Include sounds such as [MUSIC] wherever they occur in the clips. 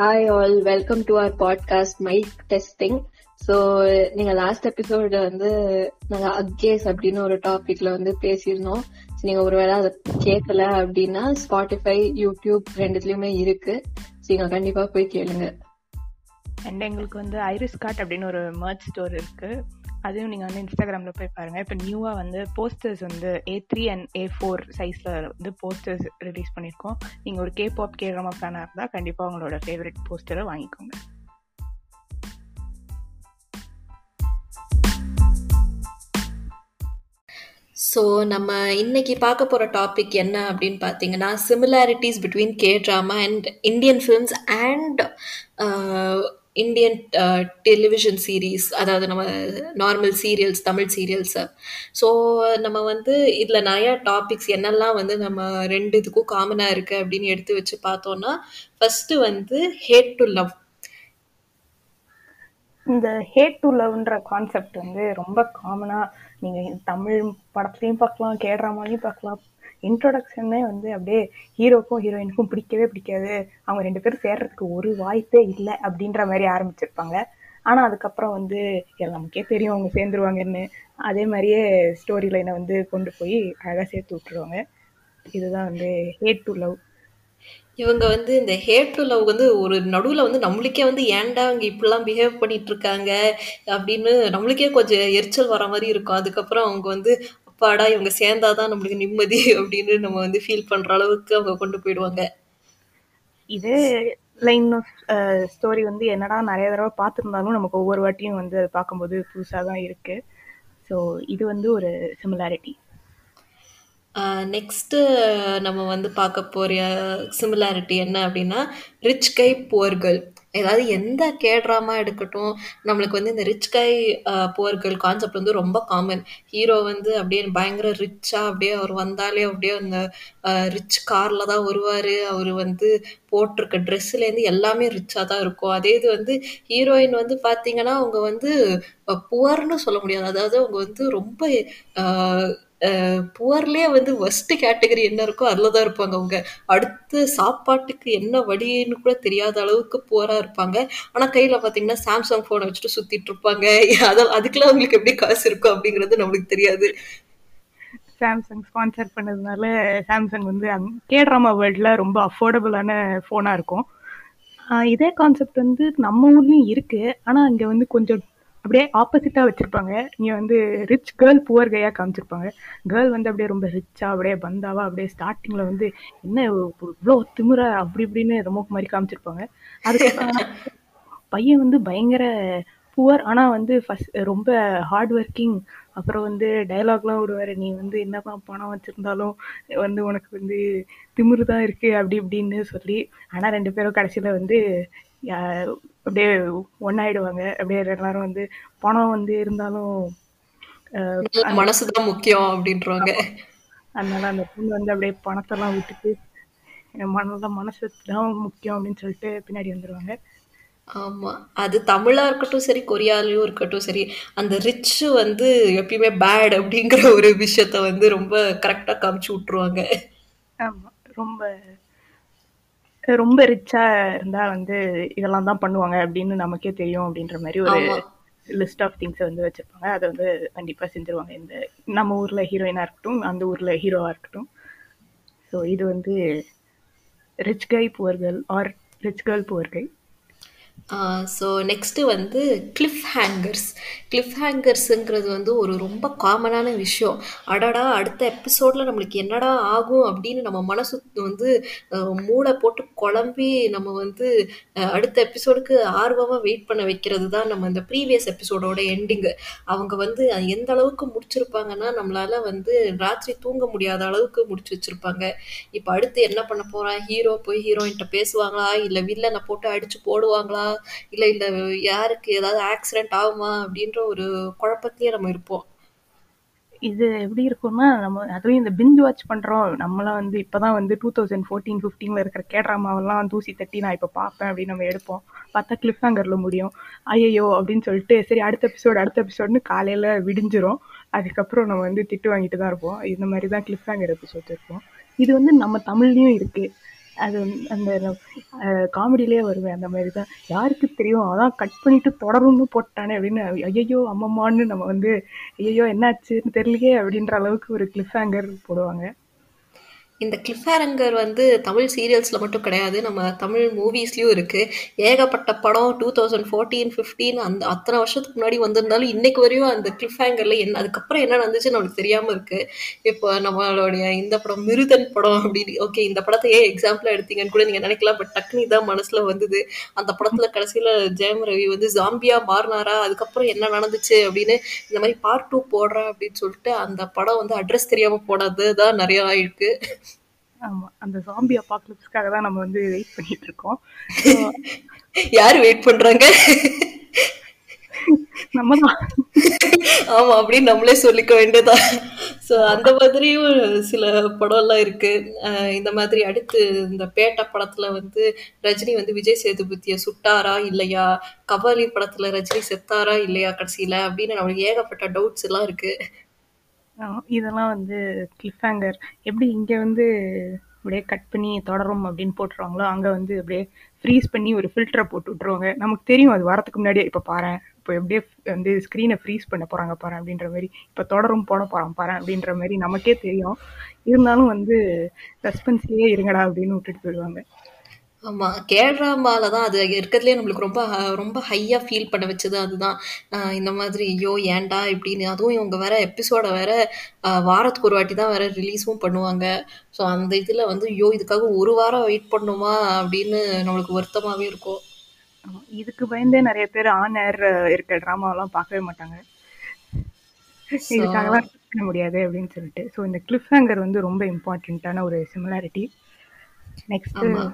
Hi all welcome to our podcast mike testing so நீங்க last episode வந்து நாங்கள் அக்கேஸ் அப்படின்னு ஒரு டாபிக்ல வந்து பேசியிருந்தோம். So, நீங்க ஒருவேளை அதை கேட்கல அப்படின்னா ஸ்பாட்டிஃபை யூடியூப் ரெண்டுத்துலயுமே இருக்கு. So, நீங்க கண்டிப்பா போய் கேளுங்க. அண்ட் எங்களுக்கு வந்து ஐரிஸ் கார்ட் அப்படின்னு ஒரு மர்ச் ஸ்டோர் இருக்கு. அதையும் நீங்கள் வந்து இன்ஸ்டாகிராமில் போய் பாருங்கள் இப்போ நியூவாக வந்து போஸ்டர்ஸ் வந்து A three and A four சைஸில் வந்து போஸ்டர்ஸ் ரிலீஸ் பண்ணியிருக்கோம் நீங்கள் ஒரு கே பாப் கே ட்ராமா ஃபேனா இருந்தால் கண்டிப்பாக உங்களோட ஃபேவரட் போஸ்டரை வாங்கிக்கோங்க. ஸோ நம்ம இன்னைக்கு பார்க்க போகிற டாபிக் என்ன அப்படின்னு பார்த்தீங்கன்னா similarities between K drama and Indian films and Indian television series அதாவது நம்ம நார்மல் சீரியல்ஸ் தமிழ் சீரியல்ஸை ஸோ நம்ம வந்து இதில் நிறையா டாபிக்ஸ் என்னெல்லாம் வந்து நம்ம ரெண்டு இதுக்கும் காமனாக இருக்குது அப்படின்னு எடுத்து வச்சு பார்த்தோன்னா ஃபஸ்ட்டு வந்து ஹேட் டு லவ் இந்த ஹேட் டு லவ்ன்ற கான்செப்ட் வந்து ரொம்ப காமனாக நீங்கள் தமிழ் படத்துலையும் பார்க்கலாம் கே மாதிரியும் பார்க்கலாம். இன்ட்ரொடக்ஷனே வந்து அப்படியே ஹீரோக்கும் ஹீரோயினுக்கும் பிடிக்கவே பிடிக்காது. அவங்க ரெண்டு பேரும் சேர்றதுக்கு ஒரு வாய்ப்பே இல்லை அப்படின்ற மாதிரி ஆரம்பிச்சிருப்பாங்க. ஆனால் அதுக்கப்புறம் வந்து நமக்கே தெரியும் அவங்க சேர்ந்துருவாங்கன்னு. அதே மாதிரியே ஸ்டோரி லைனை வந்து கொண்டு போய் அழகாக சேர்த்து விட்டுருவாங்க. இதுதான் வந்து ஹேட் டு லவ் இவங்க வந்து இந்த ஹேட் டு லவ் வந்து ஒரு நடுவில் வந்து நம்மளுக்கே வந்து ஏன்டா அவங்க இப்படிலாம் பிஹேவ் பண்ணிட்டு இருக்காங்க அப்படின்னு நம்மளுக்கே கொஞ்சம் எரிச்சல் வர மாதிரி இருக்கும். அதுக்கப்புறம் அவங்க வந்து அப்பாடா இவங்க சேர்ந்தாதான் நம்மளுக்கு நிம்மதி அப்படின்னு நம்ம வந்து ஃபீல் பண்ற அளவுக்கு அவங்க கொண்டு போயிடுவாங்க. இதே லைன் ஆஃப் ஸ்டோரி வந்து என்னடா நிறைய தடவை பார்த்துருந்தாலும் நமக்கு ஒவ்வொரு வாட்டியும் வந்து அதை பார்க்கும்போது புதுசாக தான் இருக்கு. ஸோ இது வந்து ஒரு சிமிலாரிட்டி நெக்ஸ்ட்டு நம்ம வந்து பார்க்க போகிற சிமிலாரிட்டி என்ன அப்படின்னா ரிச் கை போர்கள் ஏதாவது எந்த கேட்ராமா எடுக்கட்டும் நம்மளுக்கு வந்து இந்த ரிச் கை போர்கள் கான்செப்ட் வந்து ரொம்ப காமன் ஹீரோ வந்து அப்படியே பயங்கர ரிச்சாக அப்படியே அவர் வந்தாலே அப்படியே அந்த ரிச் காரில் தான் வருவார். அவர் வந்து போட்டிருக்க ட்ரெஸ்ஸுலேருந்து எல்லாமே ரிச்சாக தான் இருக்கும். அதே இது வந்து ஹீரோயின் வந்து பார்த்தீங்கன்னா அவங்க வந்து புவர்னு சொல்ல முடியாது. அதாவது அவங்க வந்து ரொம்ப புவர்லேயே வந்து ஃபஸ்ட்டு கேட்டகரி என்ன இருக்கோ அதில் தான் இருப்பாங்க அவங்க. அடுத்து சாப்பாட்டுக்கு என்ன வழின்னு கூட தெரியாத அளவுக்கு புவராக இருப்பாங்க. ஆனால் கையில் பார்த்தீங்கன்னா சாம்சங் ஃபோனை வச்சுட்டு சுற்றிட்டு இருப்பாங்க. அதான் அதுக்கெல்லாம் அவங்களுக்கு எப்படி காசு இருக்கும் அப்படிங்கிறது நம்மளுக்கு தெரியாது. சாம்சங் ஸ்பான்சர் பண்ணதுனால சாம்சங் வந்து கேட்ராமா வேர்ல்டில் ரொம்ப அஃபோர்டபுளான ஃபோனாக இருக்கும். இதே கான்செப்ட் வந்து நம்ம ஊர்லேயும் இருக்குது ஆனால் இங்கே வந்து கொஞ்சம் அப்படியே ஆப்போசிட்டாக வச்சுருப்பாங்க. நீ வந்து ரிச் கேர்ள் புவர் கையாக காமிச்சிருப்பாங்க. கேர்ள் வந்து அப்படியே ரொம்ப ரிச்சாக அப்படியே பந்தாவா அப்படியே ஸ்டார்டிங்கில் வந்து என்ன இவ்வளோ திமுற அப்படி இப்படின்னு ரெமோக் மாதிரி காமிச்சிருப்பாங்க. அதுக்கப்புறம் [LAUGHS] பையன் வந்து பயங்கர புவர் ஆனால் வந்து ஃபஸ்ட் ரொம்ப ஹார்ட் ஒர்க்கிங் அப்புறம் வந்து டைலாக்லாம் விடுவார். நீ வந்து என்னதான் பணம் வச்சுருந்தாலும் வந்து உனக்கு வந்து திமிரு தான் இருக்குது அப்படி இப்படின்னு சொல்லி ஆனால் ரெண்டு பேரும் கடைசியில் வந்து அப்படியே ஒன்னாயிடுவாங்க அப்படியே எல்லாரும் வந்து பணம் வந்து இருந்தாலும் மனசுதான் முக்கியம் அப்படின்றவாங்க அதனால அந்த பொண்ணு வந்து அப்படியே பணத்தெல்லாம் விட்டுட்டு மனதான் மனசு தான் முக்கியம் அப்படின்னு சொல்லிட்டு பின்னாடி வந்துடுவாங்க ஆமா. அது தமிழா இருக்கட்டும் சரி கொரியாலையும் இருக்கட்டும் சரி அந்த ரிச் வந்து எப்பயுமே பேட் அப்படிங்கிற ஒரு விஷயத்த வந்து ரொம்ப கரெக்டா காமிச்சு விட்டுருவாங்க. ஆமா. ரொம்ப ரொம்ப ரிச்சா இருந்தா வந்து இதெல்லாம் தான் பண்ணுவாங்க அப்படின்னு நமக்கே தெரியும் அப்படின்ற மாதிரி ஒரு லிஸ்ட் ஆஃப் திங்ஸ் வந்து வச்சிருப்பாங்க. அதை வந்து கண்டிப்பா செஞ்சிருவாங்க. இந்த நம்ம ஊர்ல ஹீரோயினா இருக்கட்டும் அந்த ஊர்ல ஹீரோவா இருக்கட்டும். ஸோ இது வந்து rich guy poor girl or rich girl poor guy so next வந்து கிளிஃப் ஹேங்கர்ஸ் கிளிஃப் ஹேங்கர்ஸுங்கிறது வந்து ஒரு ரொம்ப காமனான விஷயம். அடடா அடுத்த எபிசோடில் நம்மளுக்கு என்னடா ஆகும் அப்படின்னு நம்ம மனசு வந்து மூளை போட்டு குழம்பி நம்ம வந்து அடுத்த எபிசோடுக்கு ஆர்வமாக வெயிட் பண்ண வைக்கிறது தான் நம்ம இந்த ப்ரீவியஸ் எபிசோடோட எண்டிங்கு அவங்க வந்து எந்த அளவுக்கு முடிச்சிருப்பாங்கன்னா நம்மளால் வந்து ராத்திரி தூங்க முடியாத அளவுக்கு முடிச்சு வச்சுருப்பாங்க. இப்போ அடுத்து என்ன பண்ண போகிறான் ஹீரோ போய் ஹீரோயின்கிட்ட பேசுவாங்களா? இல்லை வில்லனை போட்டு அடித்து போடுவாங்களா? இல்ல இந்த யாருக்கு ஏதாவது ஆக்சிடென்ட் ஆகுமா அப்படின்ற ஒரு குழப்பத்திலேயே நம்ம இருப்போம். இது எப்படி இருக்கும்னா நம்ம அதுவும் இந்த பிஞ்ச் வாட்ச் பண்றோம். நம்மளாம் வந்து இப்பதான் வந்து டூ தௌசண்ட் ஃபோர்டீன் ஃபிஃப்டீன்ல இருக்கிற கேட்ராமாவெல்லாம் தூசி தட்டி நான் இப்போ பார்ப்பேன் அப்படின்னு நம்ம எடுப்போம். பார்த்தா கிளிஃப் ஹேங்கரில் முடியும். ஐயோ அப்படின்னு சொல்லிட்டு சரி அடுத்த எபிசோடு அடுத்த எபிசோடுன்னு காலையில விடிஞ்சிரும். அதுக்கப்புறம் நம்ம வந்து திட்டு வாங்கிட்டு தான் இருப்போம். இந்த மாதிரி தான் கிளிஃப் ஹேங்கர் எபிசோட் இருக்கும். இது வந்து நம்ம தமிழ்லயும் இருக்கு. அது அந்த காமெடியிலே வருவேன். அந்த மாதிரி தான் யாருக்கு தெரியும்? அதான் கட் பண்ணிட்டு தொடரும்னு போட்டானே அப்படின்னு ஐயையோ அம்மம்மான்னு நம்ம வந்து ஐயையோ என்னாச்சுன்னு தெரியலையே அப்படின்ற அளவுக்கு ஒரு கிளிஃப் ஹேங்கர் போடுவாங்க. இந்த கிளிஃபேரங்கர் வந்து தமிழ் சீரியல்ஸில் மட்டும் கிடையாது நம்ம தமிழ் மூவிஸ்லேயும் இருக்குது ஏகப்பட்ட படம் டூ தௌசண்ட் ஃபோர்டீன் ஃபிஃப்டீன் அந்த அத்தனை வருஷத்துக்கு முன்னாடி வந்திருந்தாலும் இன்னைக்கு வரையும் அந்த கிளிஃபேங்கரில் என்ன அதுக்கப்புறம் என்ன நடந்துச்சு நம்மளுக்கு தெரியாமல் இருக்குது இப்போ நம்மளுடைய இந்த படம் மிருதன் படம் அப்படின்னு ஓகே இந்த படத்தை ஏன் எக்ஸாம்பிளாக எடுத்தீங்கன்னு கூட நீங்கள் நினைக்கலாம் பட் டக்குனு இதான் மனசில் வந்தது. அந்த படத்தில் கடைசியில் ஜெயம் ரவி வந்து ஜாம்பியா மாறினாரா அதுக்கப்புறம் என்ன நடந்துச்சு அப்படின்னு இந்த மாதிரி பார்ட் டூ போடுறேன் அப்படின்னு சொல்லிட்டு அந்த படம் வந்து அட்ரஸ் தெரியாமல் போனது தான் நிறையா ஆயிருக்கு. ஆமா அந்த ஜாம்பி அப்பாக்லிப்ஸ்க்காக தான் நம்ம வந்து வெயிட் பண்ணிட்டு இருக்கோம். [LAUGHS] யாரு வெயிட் பண்றாங்க? [LAUGHS] நம்ம ஆமா அப்படின்னு நம்மளே சொல்லிக்க வேண்டியதா. ஸோ அந்த மாதிரியும் சில படம்லாம் இருக்கு. அஹ் இந்த மாதிரி அடுத்து இந்த பேட்ட படத்துல வந்து ரஜினி வந்து விஜய் சேதுபதியை சுட்டாரா இல்லையா? கபாலி படத்துல ரஜினி செத்தாரா இல்லையா கடைசியில? அப்படின்னு நம்மளுக்கு ஏகப்பட்ட டவுட்ஸ் எல்லாம் இருக்கு. இதெல்லாம் வந்து கிளிஃப் ஹேங்கர் எப்படி இங்கே வந்து அப்படியே கட் பண்ணி தொடரும் அப்படின்னு போட்டுருவாங்களோ அங்கே வந்து அப்படியே ஃப்ரீஸ் பண்ணி ஒரு ஃபில்டரை போட்டு விட்ருவாங்க நமக்கு தெரியும் அது வரத்துக்கு முன்னாடியே இப்போ பாரு இப்போ எப்படியே வந்து ஸ்க்ரீனை ஃப்ரீஸ் பண்ண போகிறாங்க பாரு அப்படின்ற மாதிரி இப்போ தொடரும் போட போகிறான் பாரு அப்படின்ற மாதிரி நமக்கே தெரியும். இருந்தாலும் வந்து சஸ்பென்ஸ்லேயே இருங்கடா அப்படின்னு விட்டுட்டு போயிடுவாங்க. ஆமா கேட்ராமால தான் அது இருக்கிறதுலே நம்மளுக்கு ரொம்ப ஹ- ரொம்ப ஹையா ஃபீல் பண்ண வச்சது அதுதான். இந்த மாதிரி ஐயோ ஏன்டா இப்படின்னு. அதுவும் இவங்க வேற எபிசோட வேற வாரத்துக்கு ஒரு வாட்டி தான் வேற ரிலீஸும் பண்ணுவாங்க. ஸோ அந்த இதுல வந்து ஐயோ இதுக்காக ஒரு வாரம் வெயிட் பண்ணுமா அப்படின்னு நம்மளுக்கு வருத்தமாவே இருக்கும். ஆமா, இதுக்கு பயந்தே நிறைய பேர் ஆன் ஏர் இருக்க ட்ராமாவெல்லாம் பார்க்கவே மாட்டாங்க. ஸோ இதுக்காகலாம் skip பண்ண முடியாது அப்படின்னு சொல்லிட்டு. ஸோ இந்த கிளிஃப் ஹேங்கர் வந்து ரொம்ப இம்பார்ட்டண்ட்டான ஒரு சிமிலாரிட்டி நெக்ஸ்ட் ஆமா.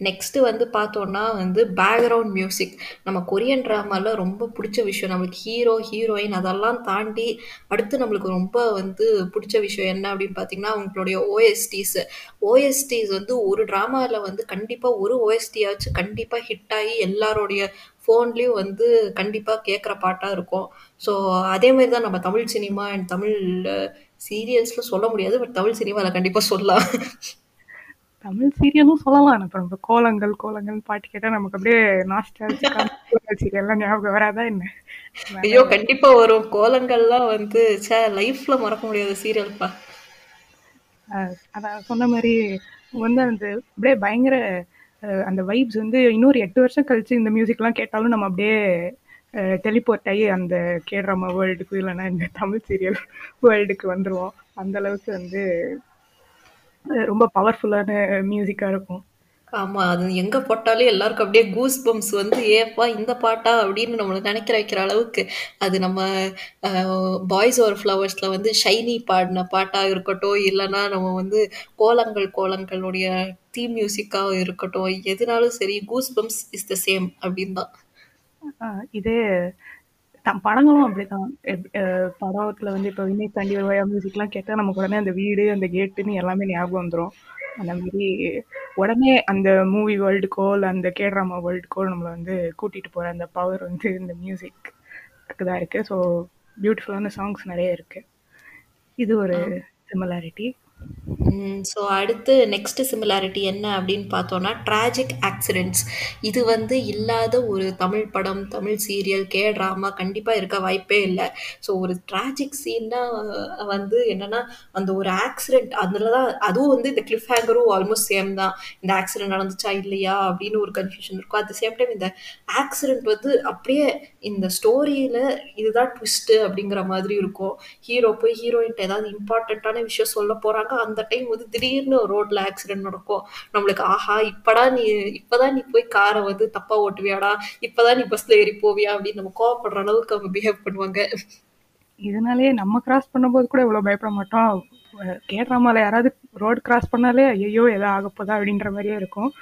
நெக்ஸ்ட்டு வந்து பார்த்தோன்னா வந்து பேக்ரவுண்ட் மியூசிக் நம்ம கொரியன் ட்ராமாவில் ரொம்ப பிடிச்ச விஷயம். நம்மளுக்கு ஹீரோ ஹீரோயின் அதெல்லாம் தாண்டி அடுத்து நம்மளுக்கு ரொம்ப வந்து பிடிச்ச விஷயம் என்ன அப்படின்னு பார்த்தீங்கன்னா அவங்களுடைய ஓஎஸ்டிஸ் ஓஎஸ்டிஸ் வந்து ஒரு ட்ராமாவில் வந்து கண்டிப்பாக ஒரு ஓஎஸ்டியாச்சும் கண்டிப்பாக ஹிட் ஆகி எல்லாரோடைய ஃபோன்லேயும் வந்து கண்டிப்பாக கேட்குற பாட்டாக இருக்கும். ஸோ அதே மாதிரி தான் நம்ம தமிழ் சினிமா அண்ட் தமிழ் சீரியல்ஸில் சொல்ல முடியாது பட் தமிழ் சினிமாவில் கண்டிப்பாக சொல்லலாம். தமிழ் சீரியலும் சொல்லலாம். இப்போ நம்ம கோலங்கள் கோலங்கள் பாட்டு கேட்டால் நமக்கு அப்படியே நாஸ்டாலஜிக்கான சீரியல்லாம் ஞாபகம் வராதா என்ன? ஐயோ கண்டிப்பா வரும். கோலங்கள்லாம் வந்து சே லைஃப்ல மறக்க முடியாத சீரியல்ப்பா அதான் சொன்ன மாதிரி வந்து அந்த அப்படியே பயங்கர அந்த வைப்ஸ் வந்து இன்னொரு எட்டு வருஷம் கழிச்சு இந்த மியூசிக்லாம் கேட்டாலும் நம்ம அப்படியே டெலிபோர்ட் ஆகி அந்த கேட்ராமா வேர்ல்டுக்கு இல்லைன்னா இந்த தமிழ் சீரியல் வேர்ல்டுக்கு வந்துருவோம். அந்த அளவுக்கு வந்து ரொம்ப பவர்ஃபுல்லான மியூசிக்காக இருக்கும். ஆமா அது எங்க போட்டாலும் எல்லாருக்கும் அப்படியே கூஸ் பம்ப்ஸ் வந்து ஏப்பா இந்த பாட்டா அப்படின்னு நம்மளை நினைக்கிற வைக்கிற அளவுக்கு அது நம்ம பாய்ஸ் ஓவர் ஃப்ளவர்ஸ்ல வந்து ஷைனி பாடின பாட்டா இருக்கட்டும் இல்லைன்னா நம்ம வந்து கோலங்கள் கோலங்களுடைய தீம் மியூசிக்கா இருக்கட்டும் எதுனாலும் சரி goosebumps is the same அப்படின்னு தான் இதே த- படங்களும் அப்படிதான். படத்துல வந்து இப்போ வினை தாண்டி வருவாயா மியூசிக்லாம் கேட்டால் நமக்கு உடனே அந்த வீடு அந்த கேட்டுன்னு எல்லாமே ஞாபகம் வந்துடும் அந்த மாதிரி உடனே அந்த மூவி வேர்ல்டுக்கோ இல்லை அந்த கேட்ராமா வேர்ல்டுக்கோ நம்மளை வந்து கூட்டிட்டு போற அந்த பவர் வந்து இந்த மியூசிக் தான் இருக்கு. ஸோ பியூட்டிஃபுல்லான சாங்ஸ் நிறைய இருக்கு. இது ஒரு சிமிலாரிட்டி ஸோ அடுத்து நெக்ஸ்ட் சிமிலாரிட்டி என்ன அப்படின்னு பார்த்தோன்னா ட்ராஜிக் ஆக்சிடென்ட்ஸ் இது வந்து இல்லாத ஒரு தமிழ் படம் தமிழ் சீரியல் கே ட்ராமா கண்டிப்பாக இருக்க வாய்ப்பே இல்லை. ஸோ ஒரு ட்ராஜிக் சீன்னா வந்து என்னன்னா அந்த ஒரு ஆக்சிடென்ட் அதில் தான் அதுவும் வந்து இந்த கிளிஃப் ஹேங்கரும் ஆல்மோஸ்ட் சேம் தான். இந்த ஆக்சிடென்ட் நடந்துச்சா இல்லையா அப்படின்னு ஒரு கன்ஃபியூஷன் இருக்கும். அட் த சேம் டைம் இந்த ஆக்சிடென்ட் வந்து அப்படியே இந்த ஸ்டோரியில் இதுதான் ட்விஸ்ட்டு அப்படிங்கிற மாதிரி இருக்கும். ஹீரோ போய் ஹீரோயின்ட்ட ஏதாவது இம்பார்ட்டண்ட்டான விஷயம் சொல்ல போகிறாங்க அந்த டைம் வந்து திடீர்னு ரோட்ல ஆக்சிடென்ட் நடக்கும். நம்மளுக்கு ஆஹா இப்படா நீ இப்பதான் நீ போய் காரை வந்து தப்பா ஓட்டுவியாடா? இப்பதான் நீ பஸ்ல ஏறி போவியா? அப்படின்னு நம்ம கோவப்படுற அளவுக்கு அவங்க பிஹேவ் பண்ணுவாங்க. இதனாலே நம்ம கிராஸ் பண்ணும்போது கூட இவ்வளோ பயப்பட மாட்டோம். கேட்ராமால யாராவது ரோடு கிராஸ் பண்ணாலே ஐயோ எதோ ஆகப்போதா அப்படின்ற மாதிரியே இருக்கும்.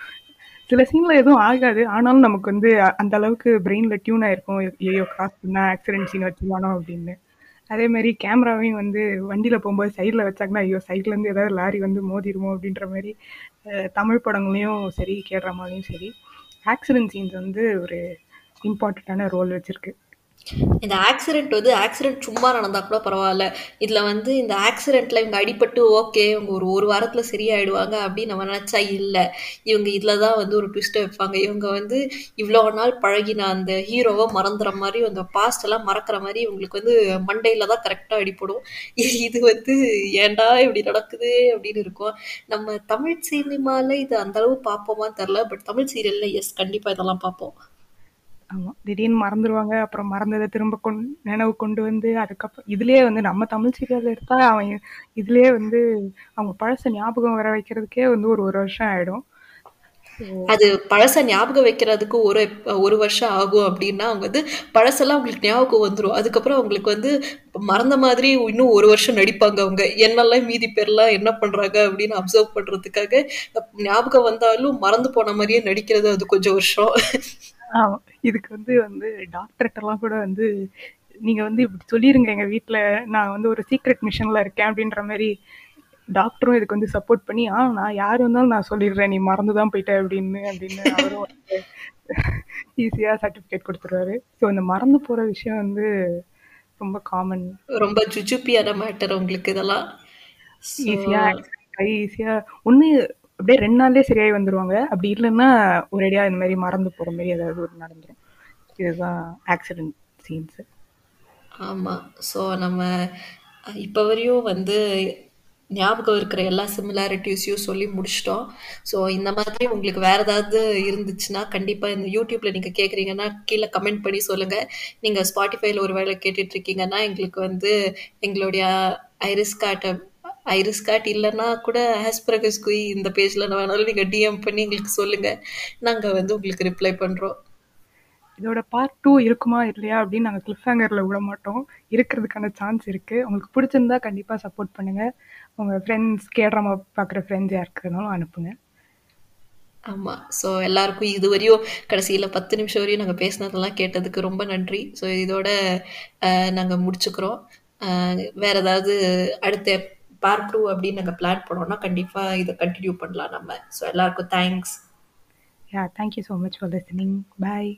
சில சீன்ல எதுவும் ஆகாது. ஆனாலும் நமக்கு வந்து அந்த அளவுக்கு பிரெயின்ல டியூன் ஆயிருக்கும். ஐயோ கிராஸ் பண்ணா ஆக்சிடென்ட் சீன் வச்சுருவானோ? அப்படின்னு. அதே மாதிரி கேமராவையும் வந்து வண்டியில் போகும்போது சைடில் வச்சாங்கன்னா ஐயோ சைட்லேருந்து ஏதாவது லாரி வந்து மோதிருமோ அப்படின்ற மாதிரி தமிழ் படங்களையும் சரி கேட்ராமாலையும் சரி ஆக்சிடென்ட் சீன்ஸ் வந்து ஒரு இம்பார்ட்டண்ட்டான ரோல் வச்சுருக்கு. இந்த ஆக்சிடென்ட் வந்து ஆக்சிடென்ட் சும்மா நடந்தா கூட பரவாயில்ல. இதில் வந்து இந்த ஆக்சிடெண்ட்டில் இவங்க அடிபட்டு ஓகே இவங்க ஒரு ஒரு வாரத்தில் சரியாயிடுவாங்க அப்படின்னு நம்ம நினச்சா இல்லை. இவங்க இதில் தான் வந்து ஒரு ட்விஸ்ட் வைப்பாங்க. இவங்க வந்து இவ்வளோ நாள் பழகின அந்த ஹீரோவை மறந்துற மாதிரி அந்த பாஸ்ட் எல்லாம் மறக்கிற மாதிரி இவங்களுக்கு வந்து மண்டையில் தான் கரெக்டாக அடிப்படும் இது வந்து ஏன்டா இப்படி நடக்குது அப்படின்னு இருக்கும். நம்ம தமிழ் சினிமாவில் இது அந்தளவு பார்ப்போமான்னு தெரில பட் தமிழ் சீரியலில் எஸ் கண்டிப்பாக இதெல்லாம் பார்ப்போம். ஆமா. திடீர்னு மறந்துடுவாங்க அப்புறம் மறந்ததை திரும்ப கொண் நினைவு கொண்டு வந்து அதுக்கப்புறம் இதுலயே வந்து நம்ம தமிழ் சீரியல் எடுத்தா அவன் இதுலயே வந்து அவங்க பழச ஞாபகம் வர வைக்கிறதுக்கே வந்து ஒரு ஒரு வருஷம் ஆயிடும். அது பழச ஞாபகம் வைக்கிறதுக்கு ஒரு ஒரு வருஷம் ஆகும் அப்படின்னா அவங்க வந்து பழசெல்லாம் அவங்களுக்கு ஞாபகம் வந்துடும் அதுக்கப்புறம் அவங்களுக்கு வந்து மறந்த மாதிரி இன்னும் ஒரு வருஷம் நடிப்பாங்க அவங்க. என்னெல்லாம் மீதி பேர்லாம் என்ன பண்றாங்க அப்படின்னு அப்சர்வ் பண்றதுக்காக ஞாபகம் வந்தாலும் மறந்து போன மாதிரியே நடிக்கிறது அது கொஞ்சம் வருஷம். இதுக்கு வந்து வந்து டாக்டர்கிட்டலாம் கூட வந்து நீங்க வந்து இப்படி சொல்லிருங்க எங்க வீட்டுல நான் வந்து ஒரு சீக்ரெட் மிஷன்ல இருக்கேன் அப்படின்ற மாதிரி டாக்டரும் இதுக்கு வந்து சப்போர்ட் பண்ணி ஆ நான் யார் வந்தாலும் நான் சொல்லிடுறேன். நீ மறந்துதான் போயிட்ட அப்படின்னு அப்படின்னு அவரும் வந்து ஈஸியா சர்டிபிகேட் கொடுத்துருவாரு. ஸோ இந்த மறந்து போற விஷயம் வந்து ரொம்ப காமன் ரொம்ப ஜுஜுப்பியான மேட்டர் உங்களுக்கு இதெல்லாம். ஈஸியா ஈஸியா ஒண்ணு அப்படியே ரெண்டு நாள்லேயே சரியாகி வந்துருவாங்க. அப்படி இல்லைன்னா ஒரேடியாக இந்த மாதிரி மறந்து போகிற மாதிரி ஏதாவது ஒரு நடந்துடும் இதுதான் ஆக்சிடென்ட் சீன்ஸ் ஆமாம் ஸோ நம்ம இப்போ வரையும் வந்து ஞாபகம் இருக்கிற எல்லா சிமிலாரிட்டிஸையும் சொல்லி முடிச்சிட்டோம். ஸோ இந்த மாதிரி உங்களுக்கு வேற ஏதாவது இருந்துச்சுன்னா கண்டிப்பாக இந்த யூடியூப்ல நீங்கள் கேட்குறீங்கன்னா கீழே கமெண்ட் பண்ணி சொல்லுங்க. நீங்கள் ஸ்பாட்டிஃபைல ஒரு வேலை கேட்டுட்டு இருக்கீங்கன்னா எங்களுக்கு வந்து எங்களுடைய ஐரிஸ் கார்ட்டை ஐரிஸ் கார்ட் இல்லைன்னா கூட ஹாஸ்பிரகஸ் குய் இந்த பேஜில் வேணாலும் நீங்கள் டிஎம் பண்ணி எங்களுக்கு சொல்லுங்கள் நாங்கள் வந்து உங்களுக்கு ரிப்ளை பண்ணுறோம் இதோட பார்ட் டூ இருக்குமா இல்லையா அப்படின்னு நாங்கள் கிளிஃப் ஹேங்கரில் விட மாட்டோம். இருக்கிறதுக்கான சான்ஸ் இருக்குது உங்களுக்கு பிடிச்சிருந்தா கண்டிப்பாக சப்போர்ட் பண்ணுங்கள் உங்கள் ஃப்ரெண்ட்ஸ் கேட்ராமா பார்க்குற ஃப்ரெண்ட்ஸ் யாருக்குனாலும் அனுப்புங்க. ஆமாம் ஸோ எல்லாருக்கும் இது வரையும் கடைசியில் பத்து நிமிஷம் வரையும் நாங்கள் பேசினதெல்லாம் கேட்டதுக்கு ரொம்ப நன்றி. ஸோ இதோட நாங்கள் முடிச்சுக்கிறோம். வேற ஏதாவது அடுத்த பார்ட் டூ அப்படின்னு நாங்கள் பிளான் பண்ணோம்னா கண்டிப்பாக இதை கண்டினியூ பண்ணலாம் நம்ம. ஸோ எல்லாருக்கும் thanks yeah thank you so much for listening bye